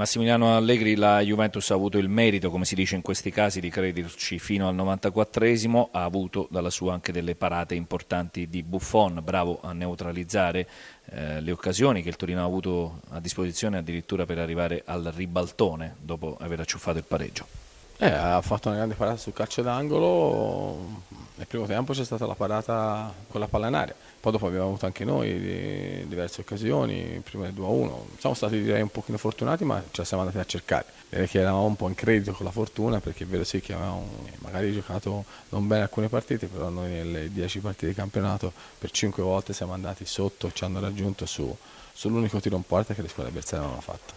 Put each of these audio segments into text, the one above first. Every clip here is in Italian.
Massimiliano Allegri, la Juventus ha avuto il merito, come si dice in questi casi, di crederci fino al 94esimo, ha avuto dalla sua anche delle parate importanti di Buffon, bravo a neutralizzare eh, le occasioni che il Torino ha avuto a disposizione addirittura per arrivare al ribaltone dopo aver acciuffato il pareggio. Eh, ha fatto una grande parata sul calcio d'angolo, nel primo tempo c'è stata la parata con la palla in aria, poi dopo abbiamo avuto anche noi diverse occasioni, prima del 2-1, siamo stati direi un pochino fortunati ma ce la siamo andati a cercare, direi che eravamo un po' in credito con la fortuna perché è vero sì che avevamo magari giocato non bene alcune partite, però noi nelle 10 partite di campionato per 5 volte siamo andati sotto e ci hanno raggiunto su, sull'unico tiro in porta che le squadre avversarie avevano fatto.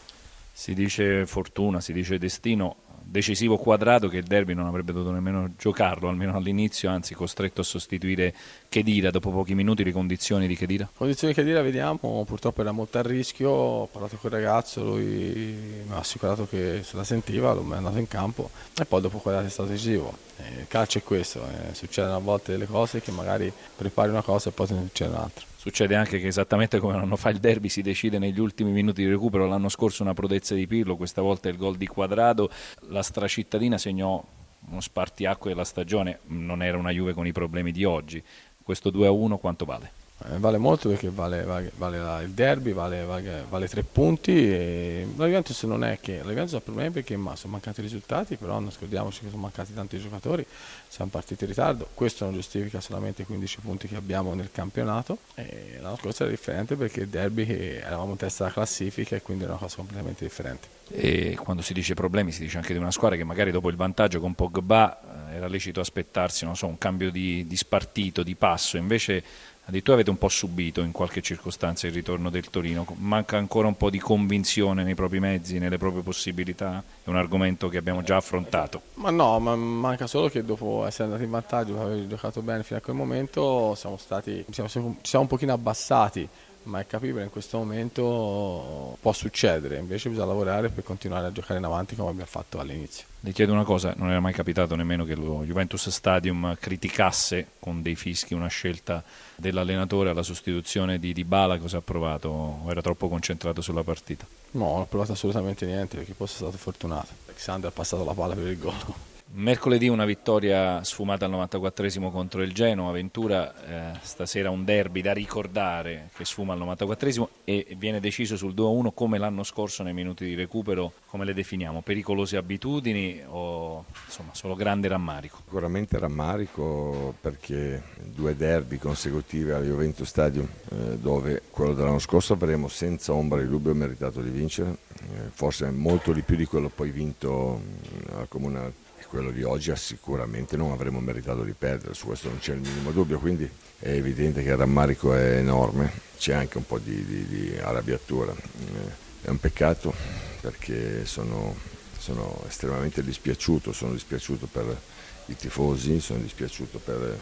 Si dice fortuna, si dice destino, decisivo quadrato che il derby non avrebbe dovuto nemmeno giocarlo, almeno all'inizio, anzi costretto a sostituire Chedira dopo pochi minuti, le condizioni di Chedira? Condizioni di Chedira vediamo, purtroppo era molto a rischio, ho parlato con il ragazzo, lui mi ha assicurato che se la sentiva, l'ho andato in campo e poi dopo quadrato è stato decisivo. Eh, il calcio è questo, eh, succedono a volte delle cose che magari prepari una cosa e poi ne succede un'altra. Succede anche che esattamente come l'anno fa il derby si decide negli ultimi minuti di recupero, l'anno scorso una prodezza di Pirlo, questa volta il gol di Quadrado, la stracittadina segnò uno spartiacque della stagione, non era una Juve con i problemi di oggi. Questo 2-1 quanto vale? Eh, vale molto perché vale, vale, vale il derby, vale, vale, tre punti e la Juventus non è che la Juventus ha problemi perché ma, sono mancati i risultati, però non scordiamoci che sono mancati tanti giocatori, siamo partiti in ritardo, questo non giustifica solamente i 15 punti che abbiamo nel campionato e l'anno scorso era differente perché il derby eravamo in testa della classifica e quindi era una cosa completamente differente. E quando si dice problemi si dice anche di una squadra che magari dopo il vantaggio con Pogba eh, era lecito aspettarsi so, un cambio di, di spartito, di passo, invece Addirittura avete un po' subito in qualche circostanza il ritorno del Torino, manca ancora un po' di convinzione nei propri mezzi, nelle proprie possibilità, è un argomento che abbiamo già affrontato. Ma no, ma manca solo che dopo essere andati in vantaggio, aver giocato bene fino a quel momento, siamo stati, ci siamo un pochino abbassati ma è capibile in questo momento può succedere, invece bisogna lavorare per continuare a giocare in avanti come abbiamo fatto all'inizio. Le chiedo una cosa, non era mai capitato nemmeno che lo Juventus Stadium criticasse con dei fischi una scelta dell'allenatore alla sostituzione di Dybala, cosa ha provato o era troppo concentrato sulla partita? No, non ho provato assolutamente niente perché poi sono stato fortunato. Alexander ha passato la palla per il gol. Mercoledì una vittoria sfumata al 94esimo contro il Genoa, Ventura eh, stasera un derby da ricordare che sfuma al 94esimo e viene deciso sul 2-1 come l'anno scorso nei minuti di recupero, come le definiamo? Pericolose abitudini o insomma solo grande rammarico? Sicuramente rammarico perché due derby consecutivi alla Juventus Stadium eh, dove quello dell'anno scorso avremo senza ombra di dubbio meritato di vincere, eh, forse molto di più di quello poi vinto mm, al Comunale quello di oggi sicuramente non avremmo meritato di perdere, su questo non c'è il minimo dubbio, quindi è evidente che il rammarico è enorme, c'è anche un po' di, di, di arrabbiatura. È un peccato perché sono, sono, estremamente dispiaciuto, sono dispiaciuto per i tifosi, sono dispiaciuto per,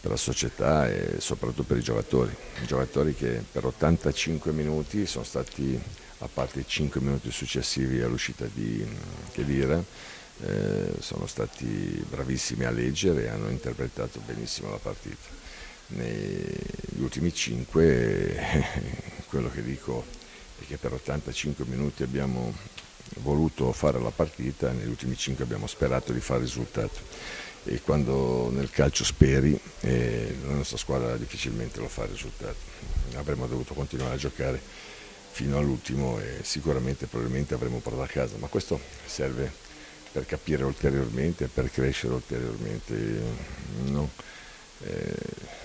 per la società e soprattutto per i giocatori. I giocatori che per 85 minuti sono stati, a parte i 5 minuti successivi all'uscita di Chedira, eh, sono stati bravissimi a leggere e hanno interpretato benissimo la partita. Negli ultimi cinque, quello che dico è che per 85 minuti abbiamo voluto fare la partita, negli ultimi cinque abbiamo sperato di fare risultato e quando nel calcio speri eh, la nostra squadra difficilmente lo fa risultato. Avremmo dovuto continuare a giocare fino all'ultimo e sicuramente probabilmente avremmo portato a casa, ma questo serve per capire ulteriormente, per crescere ulteriormente. No? Eh,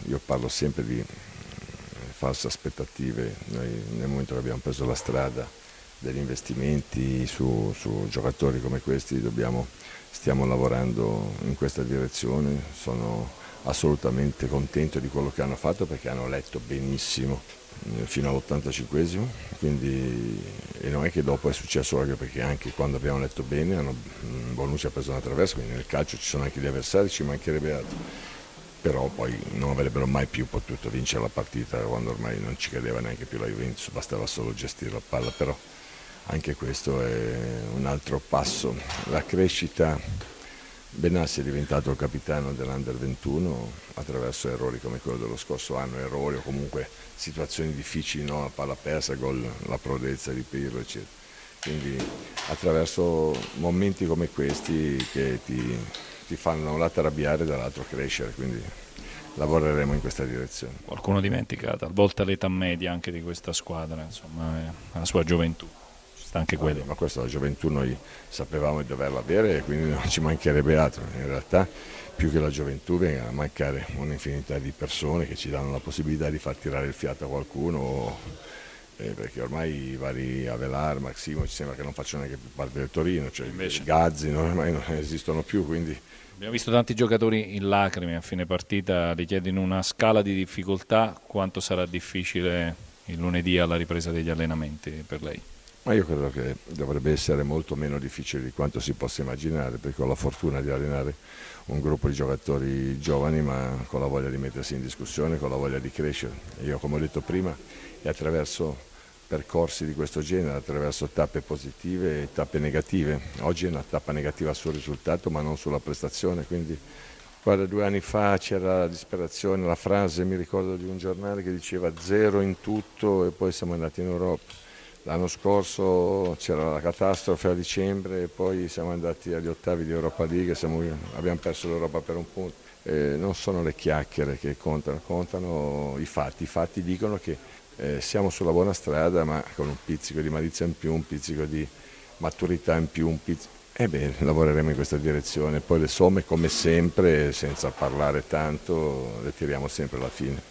io parlo sempre di mm, false aspettative, noi nel momento che abbiamo preso la strada degli investimenti su, su giocatori come questi dobbiamo, stiamo lavorando in questa direzione, sono assolutamente contento di quello che hanno fatto perché hanno letto benissimo eh, fino all'85esimo, quindi e non è che dopo è successo anche perché anche quando abbiamo letto bene hanno, mm, Bonucci ha preso una traversa, quindi nel calcio ci sono anche gli avversari, ci mancherebbe altro, però poi non avrebbero mai più potuto vincere la partita quando ormai non ci credeva neanche più la Juventus, bastava solo gestire la palla, però anche questo è un altro passo, la crescita Benassi è diventato il capitano dell'Under 21 attraverso errori come quello dello scorso anno, errori o comunque situazioni difficili, no? la palla persa, gol, la prodezza di Pirlo, eccetera. Quindi attraverso momenti come questi che ti, ti fanno da un lato arrabbiare e dall'altro crescere. Quindi lavoreremo in questa direzione. Qualcuno dimentica talvolta l'età media anche di questa squadra, insomma, la sua gioventù. Sta anche quello. Ma questa la gioventù noi sapevamo di doverla avere e quindi non ci mancherebbe altro. In realtà più che la gioventù viene a mancare un'infinità di persone che ci danno la possibilità di far tirare il fiato a qualcuno eh, perché ormai i vari Avelar, Maximo ci sembra che non facciano neanche più parte del Torino, cioè Invece. i Gazzi no, ormai non esistono più, quindi Abbiamo visto tanti giocatori in lacrime a fine partita, li chiedo in una scala di difficoltà quanto sarà difficile il lunedì alla ripresa degli allenamenti per lei? Ma io credo che dovrebbe essere molto meno difficile di quanto si possa immaginare, perché ho la fortuna di allenare un gruppo di giocatori giovani ma con la voglia di mettersi in discussione, con la voglia di crescere. Io come ho detto prima è attraverso percorsi di questo genere attraverso tappe positive e tappe negative. Oggi è una tappa negativa sul risultato ma non sulla prestazione, quindi guarda due anni fa c'era la disperazione, la frase mi ricordo di un giornale che diceva zero in tutto e poi siamo andati in Europa. L'anno scorso c'era la catastrofe a dicembre e poi siamo andati agli ottavi di Europa League, siamo, abbiamo perso l'Europa per un punto. Eh, non sono le chiacchiere che contano, contano i fatti. I fatti dicono che eh, siamo sulla buona strada ma con un pizzico di malizia in più, un pizzico di maturità in più, un pizzico... Ebbene, lavoreremo in questa direzione, poi le somme come sempre, senza parlare tanto, le tiriamo sempre alla fine.